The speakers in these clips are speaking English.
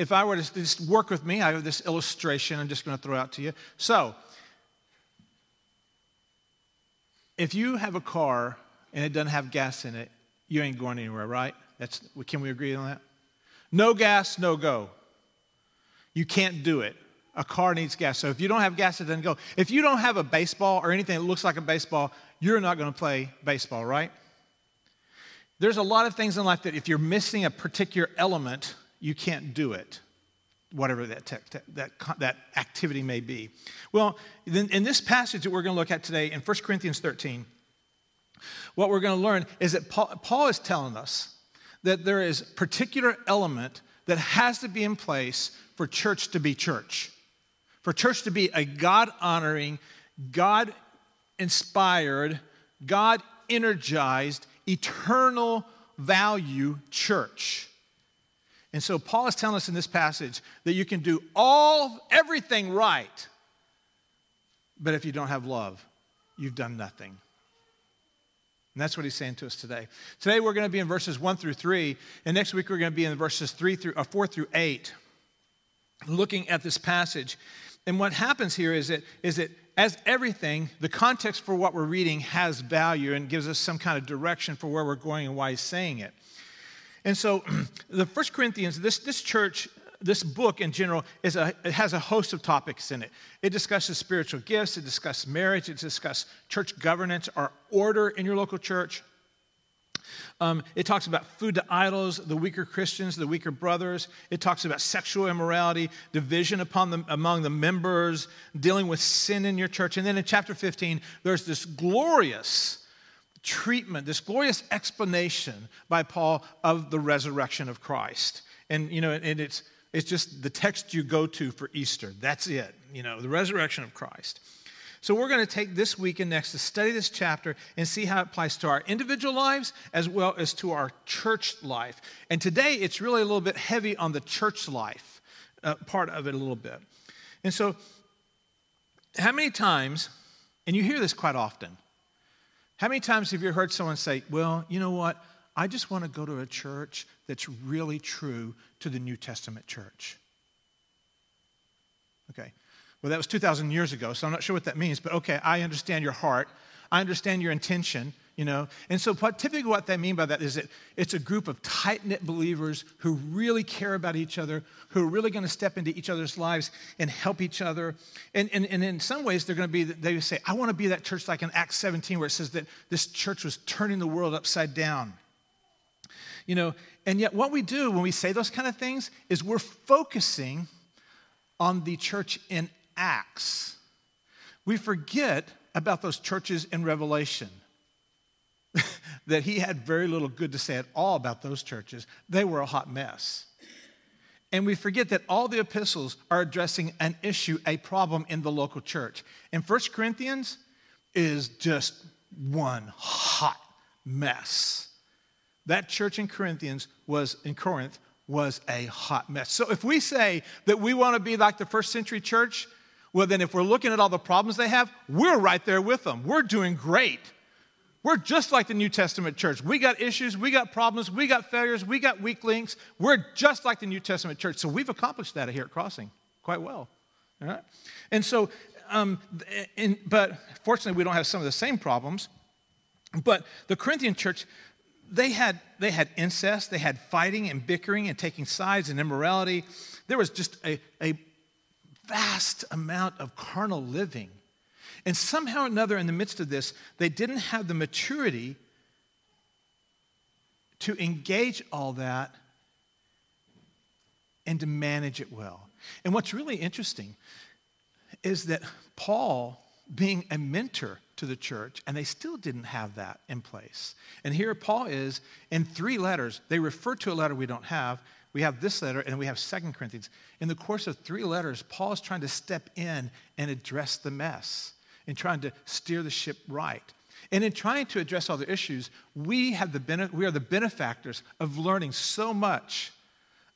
if I were to just work with me, I have this illustration I'm just going to throw out to you. So, if you have a car and it doesn't have gas in it, you ain't going anywhere, right? That's, can we agree on that? No gas, no go. You can't do it. A car needs gas. So if you don't have gas, it doesn't go. If you don't have a baseball or anything that looks like a baseball, you're not going to play baseball, right? There's a lot of things in life that if you're missing a particular element, you can't do it, whatever that, te- that, that activity may be. Well, in this passage that we're going to look at today in 1 Corinthians 13, what we're going to learn is that Paul, Paul is telling us that there is particular element that has to be in place for church to be church, for church to be a God honoring, God inspired, God energized, eternal value church. And so Paul is telling us in this passage that you can do all everything right, but if you don't have love, you've done nothing. And that's what he's saying to us today. Today we're going to be in verses 1 through 3, and next week we're going to be in verses 3 through or uh, 4 through 8, looking at this passage. And what happens here is that, is that as everything, the context for what we're reading has value and gives us some kind of direction for where we're going and why he's saying it. And so the First Corinthians, this, this church this book in general is a, it has a host of topics in it. It discusses spiritual gifts, it discusses marriage, it discusses church governance or order in your local church. Um, it talks about food to idols, the weaker Christians, the weaker brothers. It talks about sexual immorality, division upon the, among the members, dealing with sin in your church. And then in chapter 15, there's this glorious treatment, this glorious explanation by Paul of the resurrection of Christ. And, you know, and it's it's just the text you go to for Easter. That's it, you know, the resurrection of Christ. So we're going to take this week and next to study this chapter and see how it applies to our individual lives as well as to our church life. And today it's really a little bit heavy on the church life uh, part of it a little bit. And so, how many times, and you hear this quite often, how many times have you heard someone say, Well, you know what? I just want to go to a church that's really true to the New Testament church. Okay. Well, that was 2,000 years ago, so I'm not sure what that means, but okay, I understand your heart. I understand your intention, you know. And so, what, typically, what they mean by that is that it's a group of tight knit believers who really care about each other, who are really going to step into each other's lives and help each other. And, and, and in some ways, they're going to be, they say, I want to be that church like in Acts 17, where it says that this church was turning the world upside down. You know, and yet what we do when we say those kind of things is we're focusing on the church in Acts. We forget about those churches in Revelation. that he had very little good to say at all about those churches. They were a hot mess. And we forget that all the epistles are addressing an issue, a problem in the local church. And First Corinthians is just one hot mess. That church in Corinthians was in Corinth was a hot mess. So if we say that we want to be like the first century church, well then if we're looking at all the problems they have, we're right there with them. We're doing great. We're just like the New Testament church. We got issues, we got problems, we got failures, we got weak links. We're just like the New Testament church. So we've accomplished that here at Crossing quite well. All right? And so, um, in, but fortunately, we don't have some of the same problems. But the Corinthian church, they had, they had incest, they had fighting and bickering and taking sides and immorality. There was just a, a vast amount of carnal living. And somehow or another, in the midst of this, they didn't have the maturity to engage all that and to manage it well. And what's really interesting is that Paul, being a mentor to the church, and they still didn't have that in place. And here Paul is in three letters. They refer to a letter we don't have. We have this letter, and we have Second Corinthians. In the course of three letters, Paul is trying to step in and address the mess and trying to steer the ship right. And in trying to address all the issues, we, have the we are the benefactors of learning so much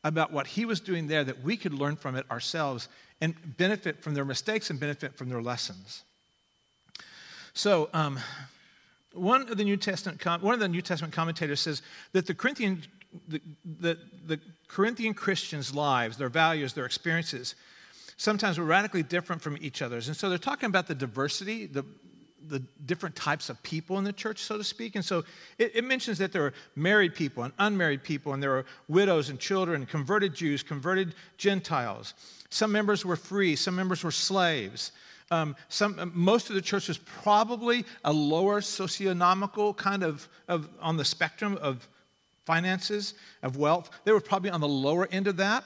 about what he was doing there that we could learn from it ourselves and benefit from their mistakes and benefit from their lessons. So, um, one of the New Testament one of the New Testament commentators says that the Corinthian the, the, the Corinthian Christians' lives, their values, their experiences, sometimes we're radically different from each other's. And so they're talking about the diversity, the, the different types of people in the church, so to speak. And so it, it, mentions that there are married people and unmarried people, and there are widows and children, converted Jews, converted Gentiles. Some members were free, some members were slaves. Um, some, most of the church was probably a lower socioeconomical kind of, of on the spectrum of finances, of wealth. They were probably on the lower end of that.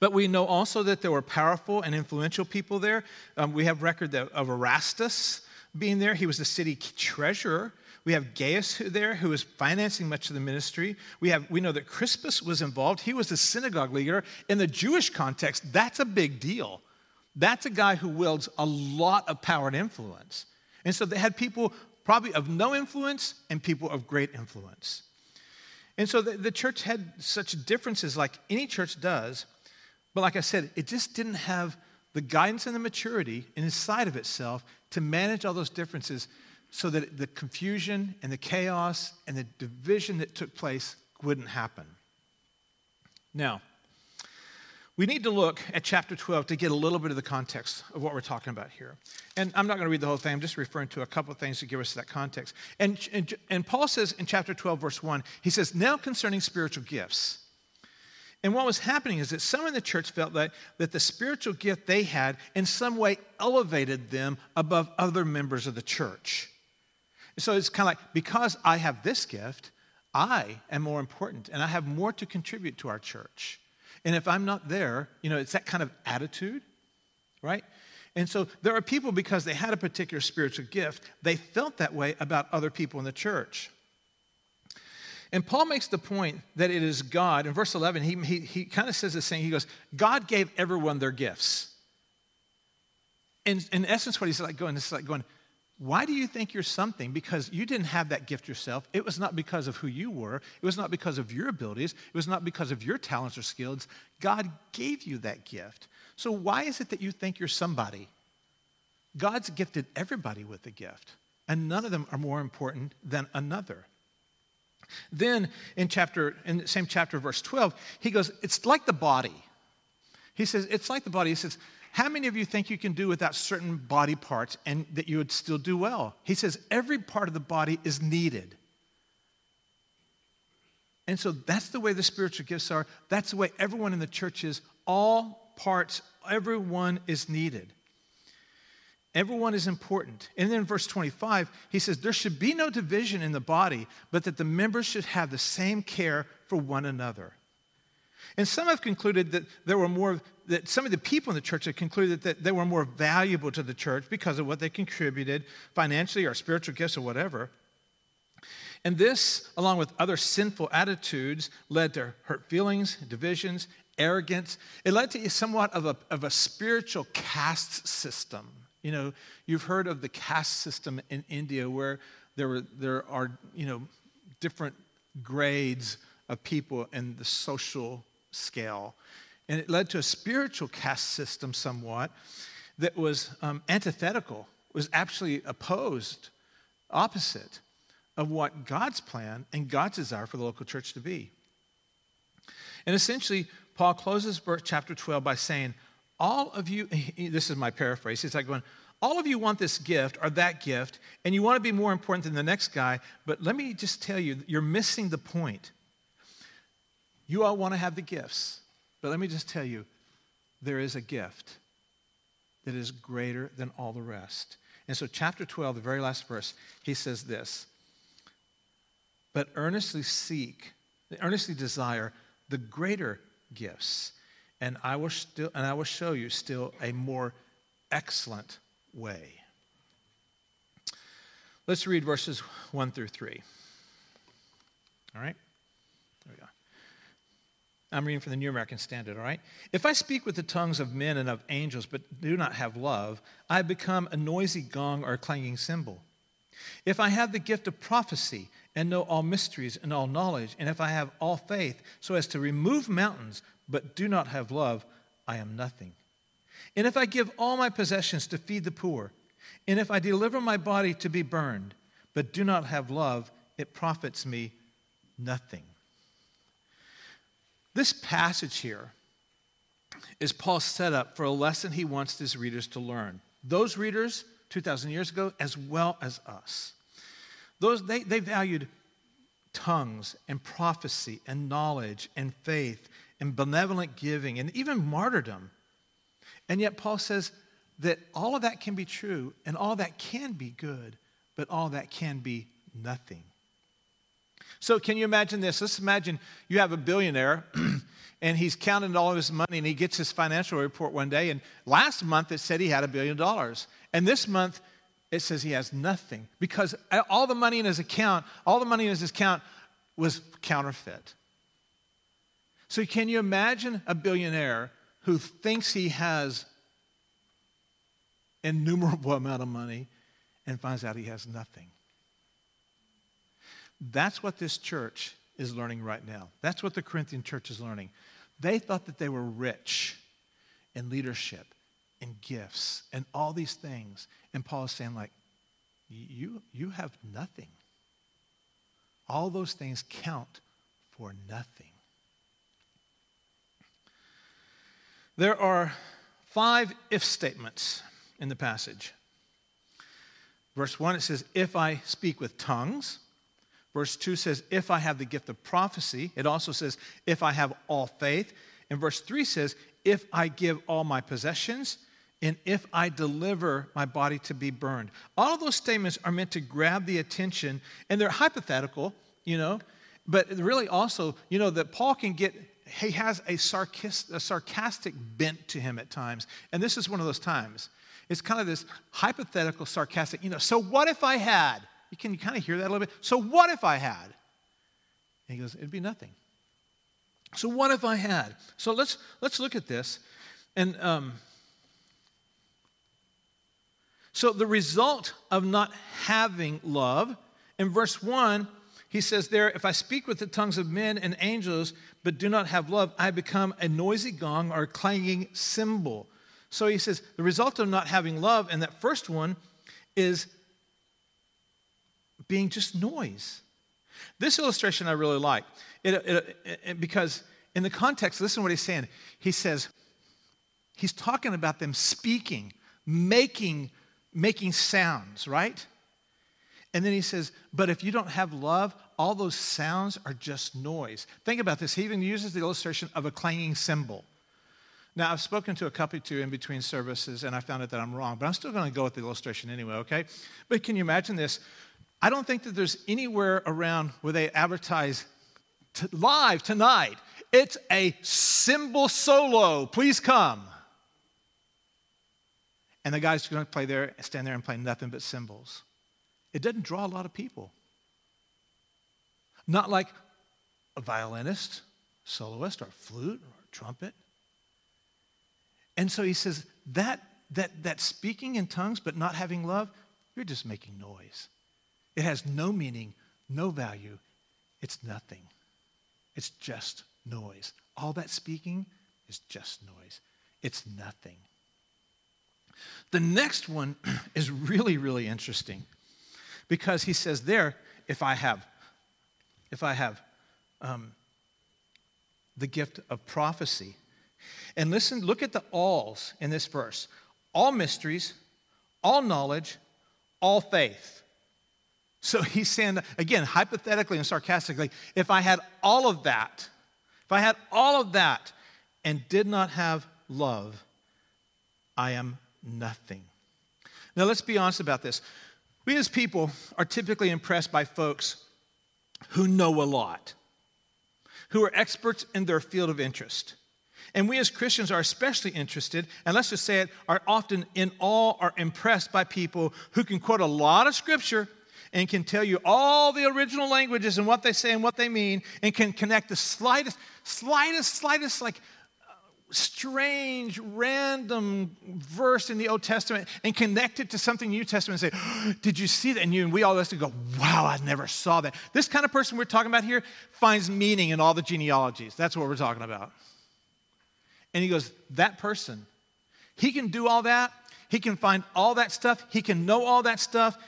But we know also that there were powerful and influential people there. Um, we have record of Erastus being there. He was the city treasurer. We have Gaius there, who was financing much of the ministry. We, have, we know that Crispus was involved. He was the synagogue leader. In the Jewish context, that's a big deal. That's a guy who wields a lot of power and influence. And so they had people probably of no influence and people of great influence. And so the, the church had such differences like any church does, but like I said, it just didn't have the guidance and the maturity inside of itself to manage all those differences so that the confusion and the chaos and the division that took place wouldn't happen. Now, we need to look at chapter 12 to get a little bit of the context of what we're talking about here. And I'm not going to read the whole thing, I'm just referring to a couple of things to give us that context. And, and, and Paul says in chapter 12, verse 1, he says, Now concerning spiritual gifts. And what was happening is that some in the church felt that, that the spiritual gift they had in some way elevated them above other members of the church. So it's kind of like, because I have this gift, I am more important and I have more to contribute to our church. And if I'm not there, you know, it's that kind of attitude, right? And so there are people, because they had a particular spiritual gift, they felt that way about other people in the church. And Paul makes the point that it is God. In verse 11, he, he, he kind of says this thing. He goes, God gave everyone their gifts. In, in essence, what he's like going, this is like going, why do you think you're something? Because you didn't have that gift yourself. It was not because of who you were. It was not because of your abilities. It was not because of your talents or skills. God gave you that gift. So why is it that you think you're somebody? God's gifted everybody with a gift, and none of them are more important than another. Then in chapter, in the same chapter, verse 12, he goes, It's like the body. He says, It's like the body. He says, How many of you think you can do without certain body parts and that you would still do well? He says, Every part of the body is needed. And so that's the way the spiritual gifts are. That's the way everyone in the church is. All parts, everyone is needed. Everyone is important. And then in verse 25, he says, There should be no division in the body, but that the members should have the same care for one another. And some have concluded that there were more, that some of the people in the church have concluded that they were more valuable to the church because of what they contributed financially or spiritual gifts or whatever. And this, along with other sinful attitudes, led to hurt feelings, divisions, arrogance. It led to somewhat of a, of a spiritual caste system you know, you've heard of the caste system in India where there, were, there are, you know, different grades of people in the social scale. And it led to a spiritual caste system somewhat that was um, antithetical, was actually opposed, opposite of what God's plan and God's desire for the local church to be. And essentially, Paul closes chapter 12 by saying, all of you, this is my paraphrase, it's like going, all of you want this gift or that gift, and you want to be more important than the next guy, but let me just tell you, you're missing the point. You all want to have the gifts, but let me just tell you, there is a gift that is greater than all the rest. And so, chapter 12, the very last verse, he says this But earnestly seek, earnestly desire the greater gifts and I will still and I will show you still a more excellent way. Let's read verses 1 through 3. All right? There we go. I'm reading from the New American Standard, all right? If I speak with the tongues of men and of angels, but do not have love, I become a noisy gong or a clanging cymbal. If I have the gift of prophecy and know all mysteries and all knowledge, and if I have all faith so as to remove mountains, but do not have love, I am nothing. And if I give all my possessions to feed the poor, and if I deliver my body to be burned, but do not have love, it profits me nothing. This passage here is Paul's setup for a lesson he wants his readers to learn. Those readers 2,000 years ago, as well as us. Those, they, they valued tongues and prophecy and knowledge and faith and benevolent giving and even martyrdom. And yet, Paul says that all of that can be true and all that can be good, but all that can be nothing. So, can you imagine this? Let's imagine you have a billionaire and he's counting all of his money and he gets his financial report one day. And last month it said he had a billion dollars. And this month it says he has nothing because all the money in his account, all the money in his account was counterfeit. So, can you imagine a billionaire who thinks he has innumerable amount of money and finds out he has nothing? That's what this church is learning right now. That's what the Corinthian church is learning. They thought that they were rich in leadership and gifts and all these things. And Paul is saying, like, you, you have nothing. All those things count for nothing. There are five if statements in the passage. Verse 1, it says, If I speak with tongues. Verse 2 says, If I have the gift of prophecy. It also says, If I have all faith. And verse 3 says, If I give all my possessions and if I deliver my body to be burned. All of those statements are meant to grab the attention, and they're hypothetical, you know, but really also, you know, that Paul can get, he has a, sarcastic, a sarcastic bent to him at times. And this is one of those times. It's kind of this hypothetical, sarcastic, you know, so what if I had? You can kind of hear that a little bit. So what if I had? And he goes, it'd be nothing. So what if I had? So let's let's look at this. And um, so, the result of not having love, in verse 1, he says there, If I speak with the tongues of men and angels, but do not have love, I become a noisy gong or a clanging cymbal. So he says, the result of not having love, and that first one is being just noise. This illustration I really like it, it, it, because in the context, listen to what he's saying. He says, he's talking about them speaking, making making sounds, right? And then he says, but if you don't have love, all those sounds are just noise. Think about this. He even uses the illustration of a clanging cymbal. Now, I've spoken to a couple two in between services, and I found out that I'm wrong, but I'm still going to go with the illustration anyway, okay? But can you imagine this? I don't think that there's anywhere around where they advertise t- live tonight. It's a cymbal solo. Please come. And the guy's going to play there, stand there and play nothing but cymbals. It doesn't draw a lot of people. Not like a violinist, soloist, or flute, or trumpet. And so he says that, that, that speaking in tongues but not having love, you're just making noise. It has no meaning, no value. It's nothing. It's just noise. All that speaking is just noise. It's nothing. The next one is really, really interesting because he says there, if I have, if I have um, the gift of prophecy. And listen, look at the alls in this verse all mysteries, all knowledge, all faith. So he's saying, again, hypothetically and sarcastically, if I had all of that, if I had all of that and did not have love, I am nothing. Now, let's be honest about this. We as people are typically impressed by folks who know a lot, who are experts in their field of interest. And we as Christians are especially interested, and let's just say it, are often in awe or impressed by people who can quote a lot of scripture and can tell you all the original languages and what they say and what they mean and can connect the slightest, slightest, slightest, like strange, random verse in the Old Testament and connect it to something New Testament and say, oh, Did you see that? And, you, and we all listen go, Wow, I never saw that. This kind of person we're talking about here finds meaning in all the genealogies. That's what we're talking about. And he goes, That person, he can do all that. He can find all that stuff. He can know all that stuff.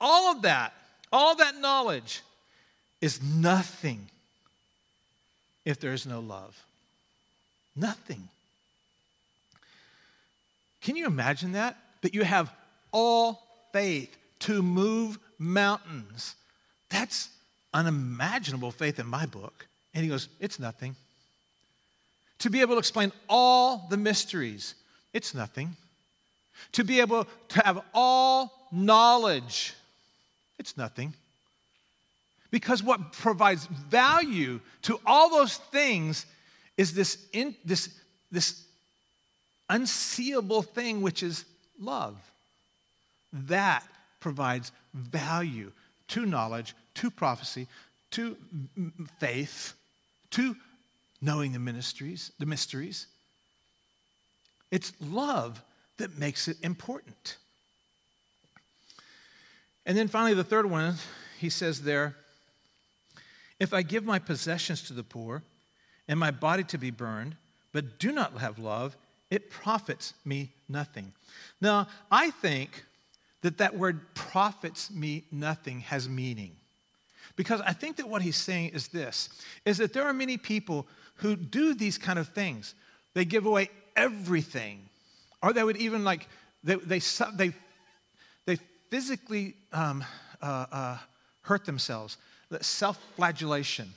All of that, all that knowledge is nothing if there is no love. Nothing. Can you imagine that? That you have all faith to move mountains. That's unimaginable faith in my book. And he goes, It's nothing. To be able to explain all the mysteries, it's nothing. To be able to have all knowledge, it's nothing. Because what provides value to all those things is this, in, this, this unseeable thing, which is love. That provides value to knowledge, to prophecy, to faith, to knowing the ministries, the mysteries. It's love that makes it important. And then finally, the third one, he says there, if I give my possessions to the poor and my body to be burned, but do not have love, it profits me nothing. Now, I think that that word profits me nothing has meaning. Because I think that what he's saying is this is that there are many people who do these kind of things. They give away everything. Or they would even like, they, they, they, they physically um, uh, uh, hurt themselves. Self flagellation.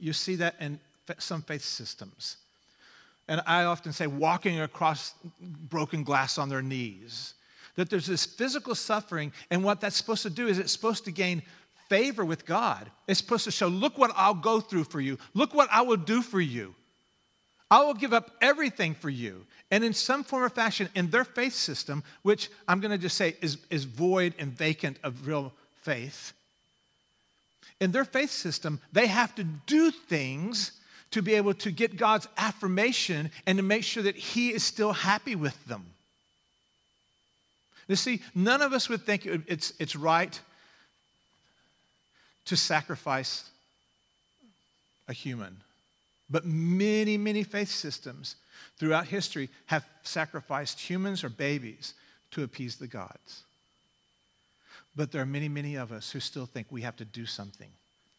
You see that in some faith systems. And I often say walking across broken glass on their knees. That there's this physical suffering, and what that's supposed to do is it's supposed to gain favor with God. It's supposed to show, look what I'll go through for you. Look what I will do for you. I will give up everything for you. And in some form or fashion, in their faith system, which I'm going to just say is, is void and vacant of real faith, in their faith system, they have to do things to be able to get God's affirmation and to make sure that He is still happy with them. You see, none of us would think it's, it's right to sacrifice a human. But many, many faith systems throughout history have sacrificed humans or babies to appease the gods. But there are many, many of us who still think we have to do something.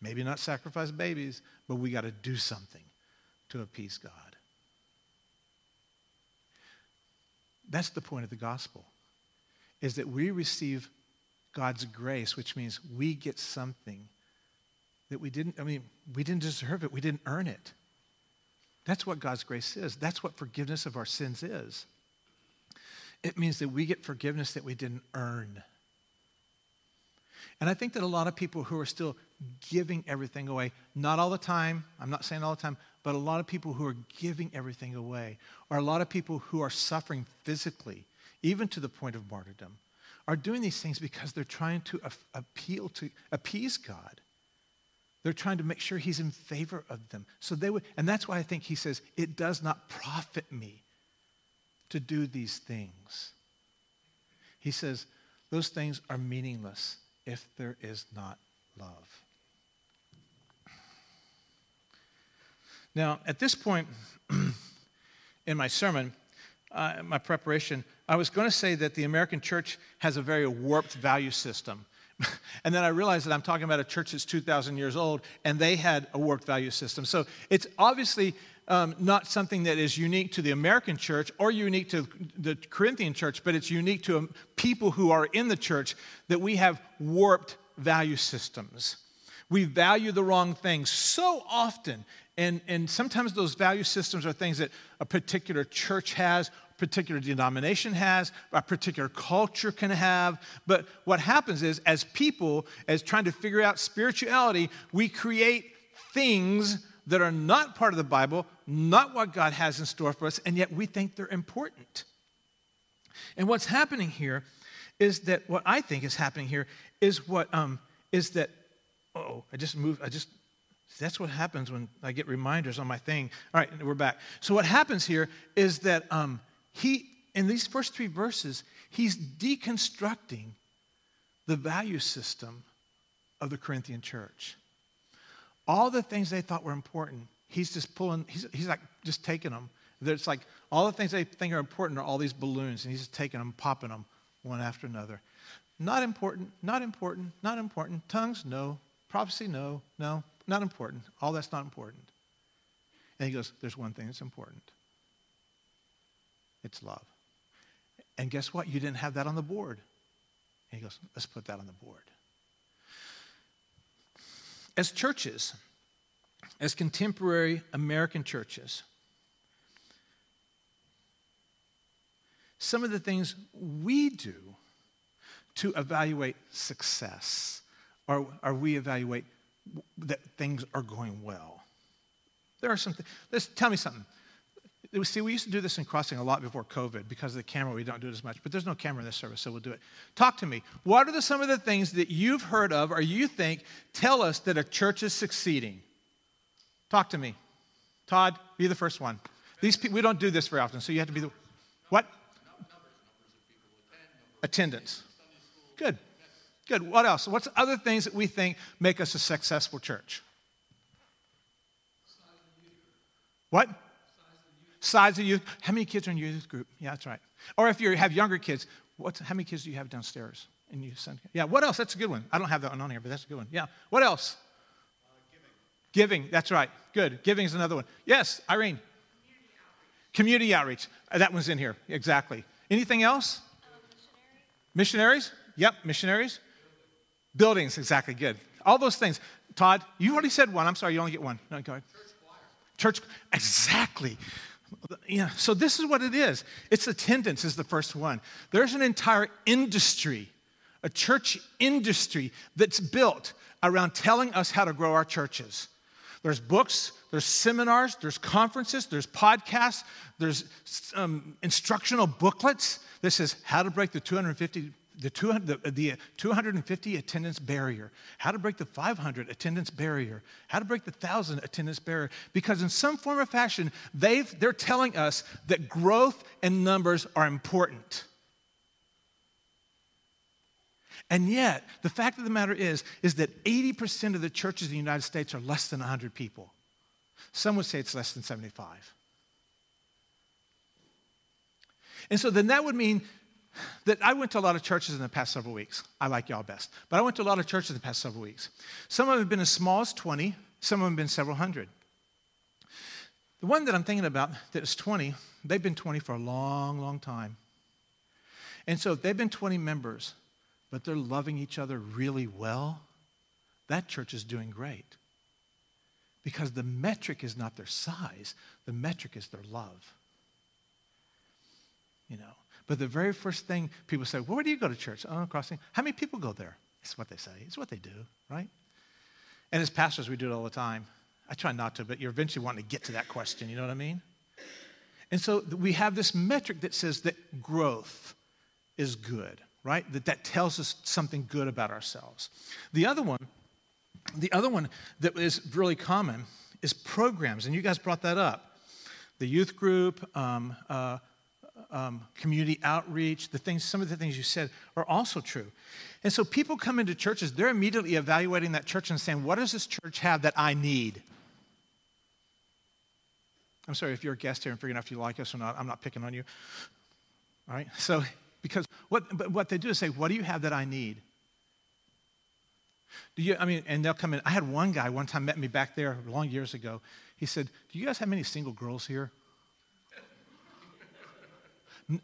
Maybe not sacrifice babies, but we got to do something to appease God. That's the point of the gospel. Is that we receive God's grace, which means we get something that we didn't, I mean, we didn't deserve it, we didn't earn it. That's what God's grace is. That's what forgiveness of our sins is. It means that we get forgiveness that we didn't earn. And I think that a lot of people who are still giving everything away, not all the time, I'm not saying all the time, but a lot of people who are giving everything away, or a lot of people who are suffering physically, even to the point of martyrdom, are doing these things because they're trying to appeal to appease God. They're trying to make sure he's in favor of them. So they would, and that's why I think he says, it does not profit me to do these things. He says, those things are meaningless if there is not love. Now, at this point in my sermon, uh, my preparation, I was going to say that the American church has a very warped value system. and then I realized that I'm talking about a church that's 2,000 years old, and they had a warped value system. So it's obviously um, not something that is unique to the American church or unique to the Corinthian church, but it's unique to um, people who are in the church that we have warped value systems. We value the wrong things so often. And, and sometimes those value systems are things that a particular church has, particular denomination has, a particular culture can have. But what happens is, as people, as trying to figure out spirituality, we create things that are not part of the Bible, not what God has in store for us, and yet we think they're important. And what's happening here is that what I think is happening here is what um, is that. Oh, I just moved. I just. That's what happens when I get reminders on my thing. All right, we're back. So what happens here is that um, he, in these first three verses, he's deconstructing the value system of the Corinthian church. All the things they thought were important, he's just pulling, he's, he's like just taking them. It's like all the things they think are important are all these balloons, and he's just taking them, popping them one after another. Not important, not important, not important. Tongues, no. Prophecy, no, no, not important. All that's not important. And he goes, There's one thing that's important. it's love. And guess what? You didn't have that on the board. And he goes, let's put that on the board. As churches, as contemporary American churches, some of the things we do to evaluate success or, or we evaluate that things are going well. There are some things. Tell me something. See, we used to do this in crossing a lot before COVID because of the camera. We don't do it as much, but there's no camera in this service, so we'll do it. Talk to me. What are the, some of the things that you've heard of or you think tell us that a church is succeeding? Talk to me. Todd, be the first one. These people, we don't do this very often, so you have to be the what? Attendance. Good. Good. What else? What's other things that we think make us a successful church? What? Size of youth. How many kids are in your youth group? Yeah, that's right. Or if you have younger kids, what's, how many kids do you have downstairs? In your son? Yeah, what else? That's a good one. I don't have that one on here, but that's a good one. Yeah. What else? Uh, giving. Giving, that's right. Good. Giving is another one. Yes, Irene. Community outreach. Community outreach. Uh, that one's in here. Exactly. Anything else? Uh, missionaries. missionaries? Yep, missionaries. Buildings, exactly. Good. All those things. Todd, you already said one. I'm sorry, you only get one. No, go ahead. Church, choir. Church exactly. Yeah, so this is what it is. It's attendance is the first one. There's an entire industry, a church industry that's built around telling us how to grow our churches. There's books, there's seminars, there's conferences, there's podcasts, there's um, instructional booklets. This is how to break the 250 the, 200, the, the 250 attendance barrier, how to break the 500 attendance barrier, how to break the 1,000 attendance barrier. Because in some form or fashion, they've, they're telling us that growth and numbers are important. And yet, the fact of the matter is, is that 80% of the churches in the United States are less than 100 people. Some would say it's less than 75. And so then that would mean that I went to a lot of churches in the past several weeks. I like y'all best. But I went to a lot of churches in the past several weeks. Some of them have been as small as 20, some of them have been several hundred. The one that I'm thinking about that is 20, they've been 20 for a long, long time. And so if they've been 20 members, but they're loving each other really well, that church is doing great. Because the metric is not their size, the metric is their love. You know, but the very first thing people say, well, where do you go to church? Oh, crossing. How many people go there? It's what they say. It's what they do, right? And as pastors, we do it all the time. I try not to, but you're eventually wanting to get to that question. You know what I mean? And so we have this metric that says that growth is good, right? That that tells us something good about ourselves. The other one, the other one that is really common is programs, and you guys brought that up. The youth group, um, uh, um, community outreach, the things, some of the things you said are also true. And so people come into churches, they're immediately evaluating that church and saying, what does this church have that I need? I'm sorry if you're a guest here and figuring out if you like us or not. I'm not picking on you. All right? So, because what, but what they do is say, what do you have that I need? Do you, I mean, and they'll come in. I had one guy one time met me back there long years ago. He said, Do you guys have many single girls here?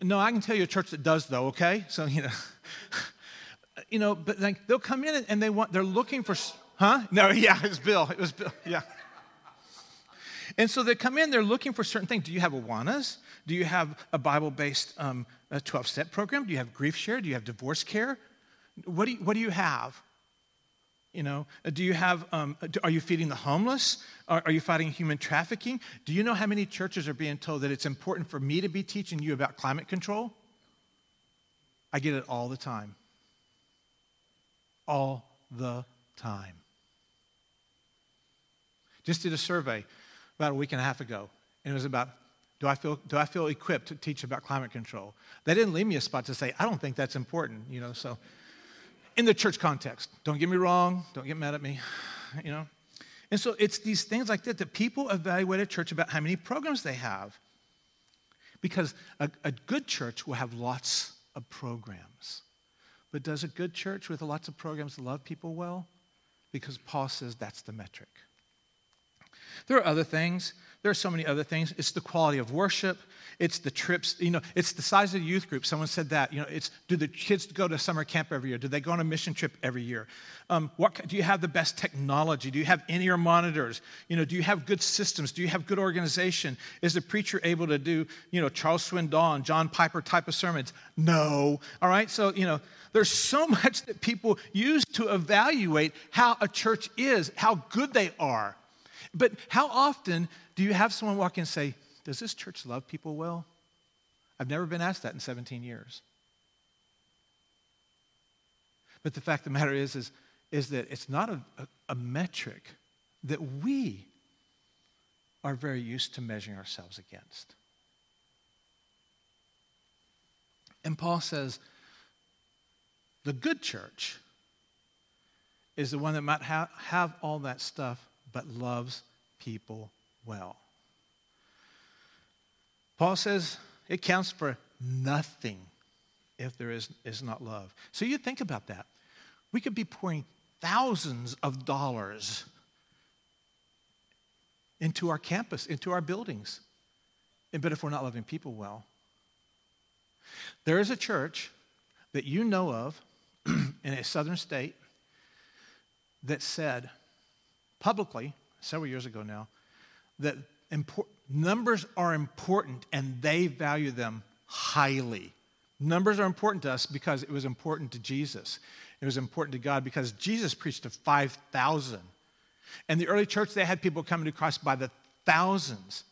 No, I can tell you a church that does, though, okay? So, you know, you know, but like they'll come in and they want, they're looking for, huh? No, yeah, it was Bill. It was Bill, yeah. And so they come in, they're looking for certain things. Do you have Awanas? Do you have a Bible based 12 um, step program? Do you have GriefShare? Do you have DivorceCare? What do you, what do you have? You know, uh, do you have, um, are you feeding the homeless? Are, are, you fighting human trafficking? Do you know how many churches are being told that it's important for me to be teaching you about climate control? I get it all the time. All the time. Just did a survey about a week and a half ago, and it was about do I feel, do I feel equipped to teach about climate control? They didn't leave me a spot to say, I don't think that's important, you know, so in the church context. Don't get me wrong. Don't get mad at me. You know? And so it's these things like that that people evaluate a church about how many programs they have. Because a, a good church will have lots of programs. But does a good church with lots of programs love people well? Because Paul says that's the metric. There are other things. There are so many other things. It's the quality of worship. It's the trips. You know, it's the size of the youth group. Someone said that. You know, it's do the kids go to summer camp every year? Do they go on a mission trip every year? Um, what do you have the best technology? Do you have in-ear monitors? You know, do you have good systems? Do you have good organization? Is the preacher able to do you know Charles Swindoll, John Piper type of sermons? No. All right. So you know, there's so much that people use to evaluate how a church is, how good they are. But how often do you have someone walk in and say, Does this church love people well? I've never been asked that in 17 years. But the fact of the matter is, is, is that it's not a, a, a metric that we are very used to measuring ourselves against. And Paul says, the good church is the one that might ha- have all that stuff but loves people well. Paul says it counts for nothing if there is, is not love. So you think about that. We could be pouring thousands of dollars into our campus, into our buildings. But if we're not loving people well, there is a church that you know of in a southern state that said publicly, several years ago now, that numbers are important and they value them highly. Numbers are important to us because it was important to Jesus. It was important to God because Jesus preached to 5,000. And the early church, they had people coming to Christ by the thousands.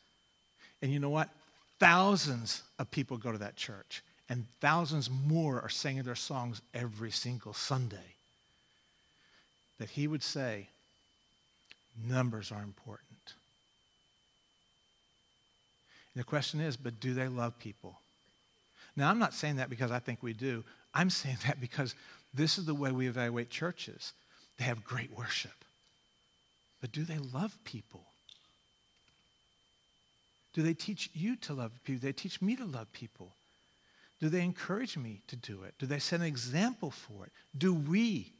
And you know what? Thousands of people go to that church, and thousands more are singing their songs every single Sunday. That he would say, Numbers are important. And the question is, but do they love people? Now, I'm not saying that because I think we do. I'm saying that because this is the way we evaluate churches. They have great worship. But do they love people? Do they teach you to love people? Do they teach me to love people? Do they encourage me to do it? Do they set an example for it? Do we?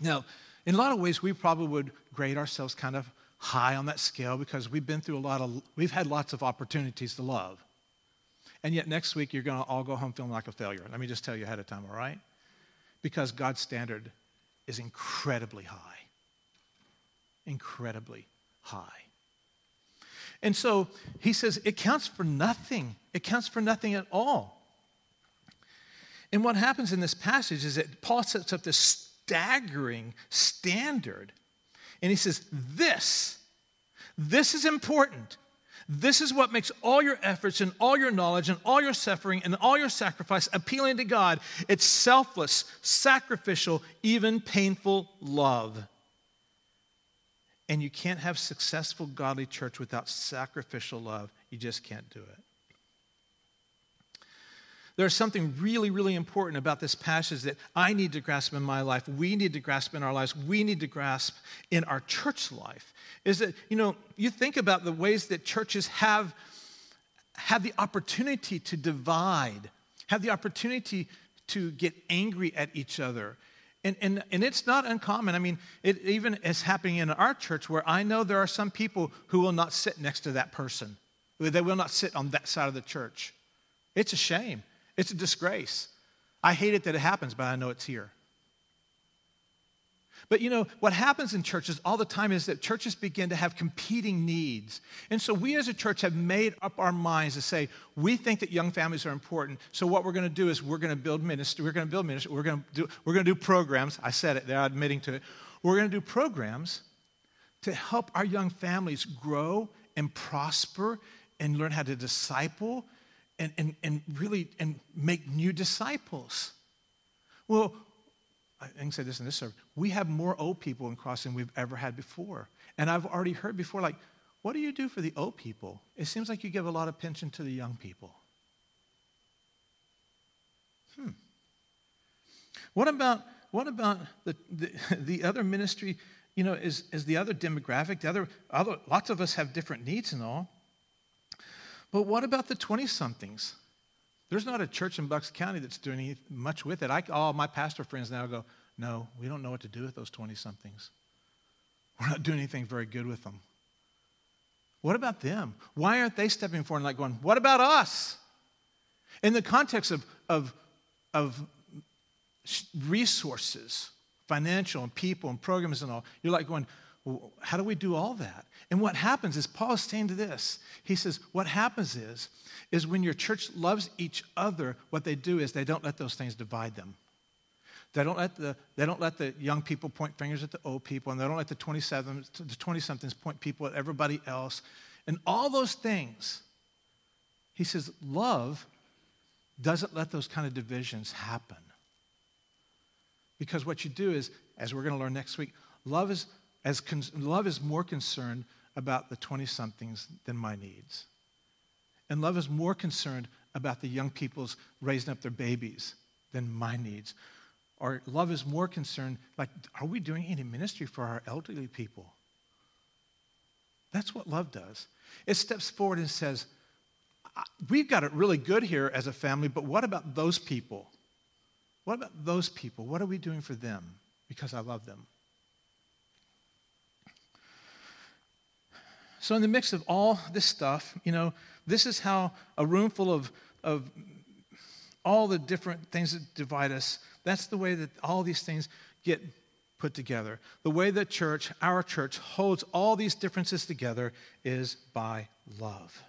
Now, in a lot of ways, we probably would grade ourselves kind of high on that scale because we've been through a lot of, we've had lots of opportunities to love. And yet next week, you're going to all go home feeling like a failure. Let me just tell you ahead of time, all right? Because God's standard is incredibly high. Incredibly high. And so he says it counts for nothing. It counts for nothing at all. And what happens in this passage is that Paul sets up this staggering standard. And he says, This, this is important. This is what makes all your efforts and all your knowledge and all your suffering and all your sacrifice appealing to God. It's selfless, sacrificial, even painful love. And you can't have successful, godly church without sacrificial love. You just can't do it. There's something really, really important about this passage that I need to grasp in my life. We need to grasp in our lives. We need to grasp in our church life. Is that, you know, you think about the ways that churches have, have the opportunity to divide, have the opportunity to get angry at each other. And, and, and it's not uncommon. I mean, it even is happening in our church where I know there are some people who will not sit next to that person. They will not sit on that side of the church. It's a shame. It's a disgrace. I hate it that it happens, but I know it's here. But you know, what happens in churches all the time is that churches begin to have competing needs. And so we as a church have made up our minds to say, we think that young families are important. So what we're going to do is we're going to build ministry, we're going to build ministry, we're going to do, we're going to do programs. I said it, they're admitting to it. We're going to do programs to help our young families grow and prosper and learn how to disciple and, and, and really and make new disciples. Well, I can say this in this service. We have more old people in Crossing we've ever had before. And I've already heard before, like, what do you do for the old people? It seems like you give a lot of pension to the young people. Hmm. What about what about the, the, the other ministry? You know, is, is the other demographic, the other, other lots of us have different needs and all. But what about the 20 somethings? There's not a church in Bucks County that's doing much with it. I, all my pastor friends now go, no, we don't know what to do with those 20 somethings. We're not doing anything very good with them. What about them? Why aren't they stepping forward and like going, what about us? In the context of, of, of resources, financial and people and programs and all, you're like going, how do we do all that? And what happens is Paul is saying to this. He says, what happens is, is when your church loves each other, what they do is they don't let those things divide them. They don't let the, they don't let the young people point fingers at the old people, and they don't let the 27, the 20 somethings point people at everybody else. And all those things, he says, love doesn't let those kind of divisions happen. Because what you do is, as we're going to learn next week, love is, as con- love is more concerned about the 20 somethings than my needs. And love is more concerned about the young people's raising up their babies than my needs. Or love is more concerned, like, are we doing any ministry for our elderly people? That's what love does. It steps forward and says, We've got it really good here as a family, but what about those people? What about those people? What are we doing for them? Because I love them. So, in the mix of all this stuff, you know, this is how a room full of, of all the different things that divide us that's the way that all these things get put together. The way that church, our church, holds all these differences together is by love.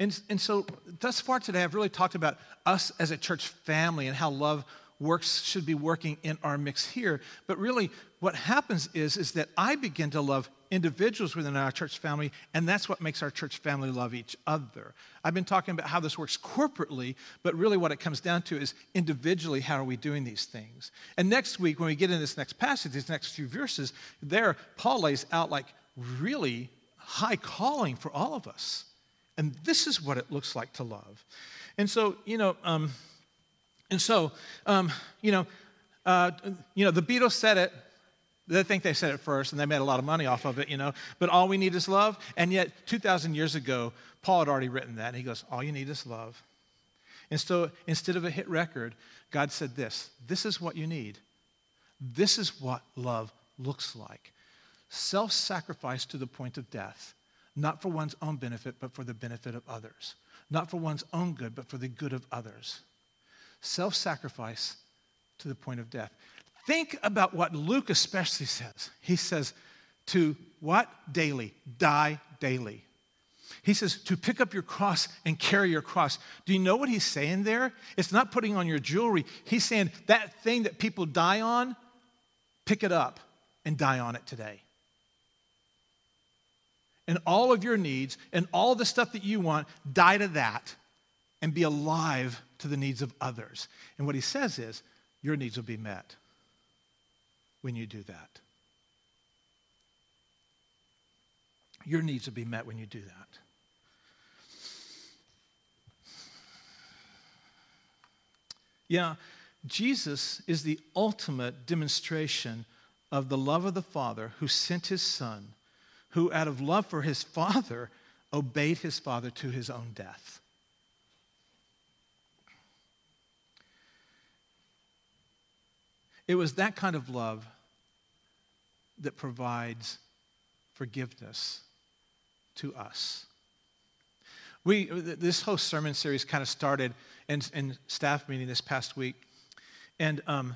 And, and so, thus far today, I've really talked about us as a church family and how love works should be working in our mix here. But really, what happens is, is that I begin to love individuals within our church family, and that's what makes our church family love each other. I've been talking about how this works corporately, but really what it comes down to is individually, how are we doing these things? And next week, when we get in this next passage, these next few verses, there, Paul lays out like really high calling for all of us. And this is what it looks like to love. And so, you know, um, and so, um, you know, uh, you know, the Beatles said it. They think they said it first, and they made a lot of money off of it, you know. But all we need is love. And yet, 2,000 years ago, Paul had already written that. And he goes, All you need is love. And so, instead of a hit record, God said this This is what you need. This is what love looks like self sacrifice to the point of death, not for one's own benefit, but for the benefit of others. Not for one's own good, but for the good of others self sacrifice to the point of death. Think about what Luke especially says. He says, to what? Daily. Die daily. He says, to pick up your cross and carry your cross. Do you know what he's saying there? It's not putting on your jewelry. He's saying that thing that people die on, pick it up and die on it today. And all of your needs and all the stuff that you want, die to that and be alive to the needs of others. And what he says is, your needs will be met when you do that. Your needs will be met when you do that. Yeah, Jesus is the ultimate demonstration of the love of the Father who sent his Son, who, out of love for his Father, obeyed his Father to his own death. It was that kind of love that provides forgiveness to us. We, this whole sermon series kind of started in, in staff meeting this past week. And, um,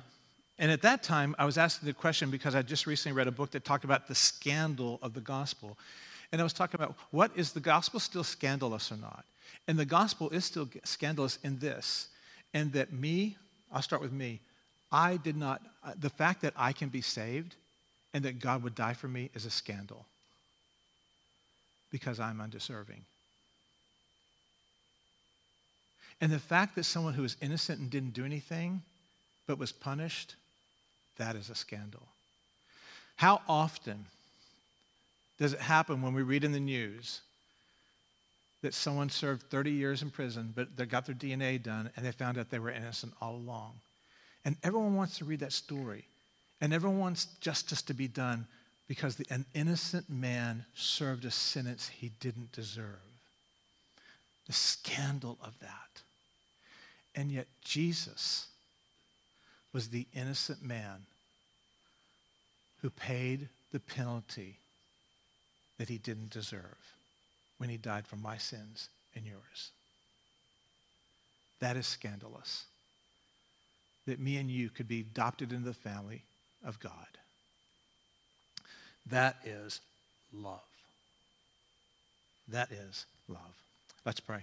and at that time, I was asking the question because I just recently read a book that talked about the scandal of the gospel. And I was talking about what is the gospel still scandalous or not? And the gospel is still scandalous in this, and that me, I'll start with me, I did not, uh, the fact that I can be saved and that God would die for me is a scandal because I'm undeserving. And the fact that someone who is innocent and didn't do anything but was punished, that is a scandal. How often does it happen when we read in the news that someone served 30 years in prison, but they got their DNA done and they found out they were innocent all along? And everyone wants to read that story. And everyone wants justice to be done because the, an innocent man served a sentence he didn't deserve. The scandal of that. And yet, Jesus was the innocent man who paid the penalty that he didn't deserve when he died for my sins and yours. That is scandalous. That me and you could be adopted into the family of God. That is love. That is love. Let's pray.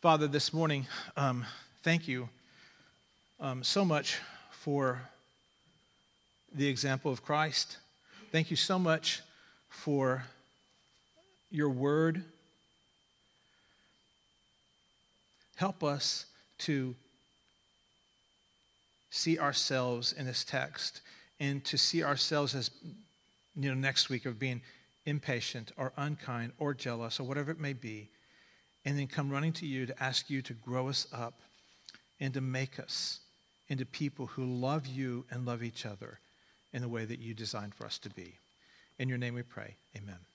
Father, this morning, um, thank you um, so much for the example of Christ. Thank you so much for your word. Help us to see ourselves in this text and to see ourselves as, you know, next week of being impatient or unkind or jealous or whatever it may be, and then come running to you to ask you to grow us up and to make us into people who love you and love each other in the way that you designed for us to be. In your name we pray. Amen.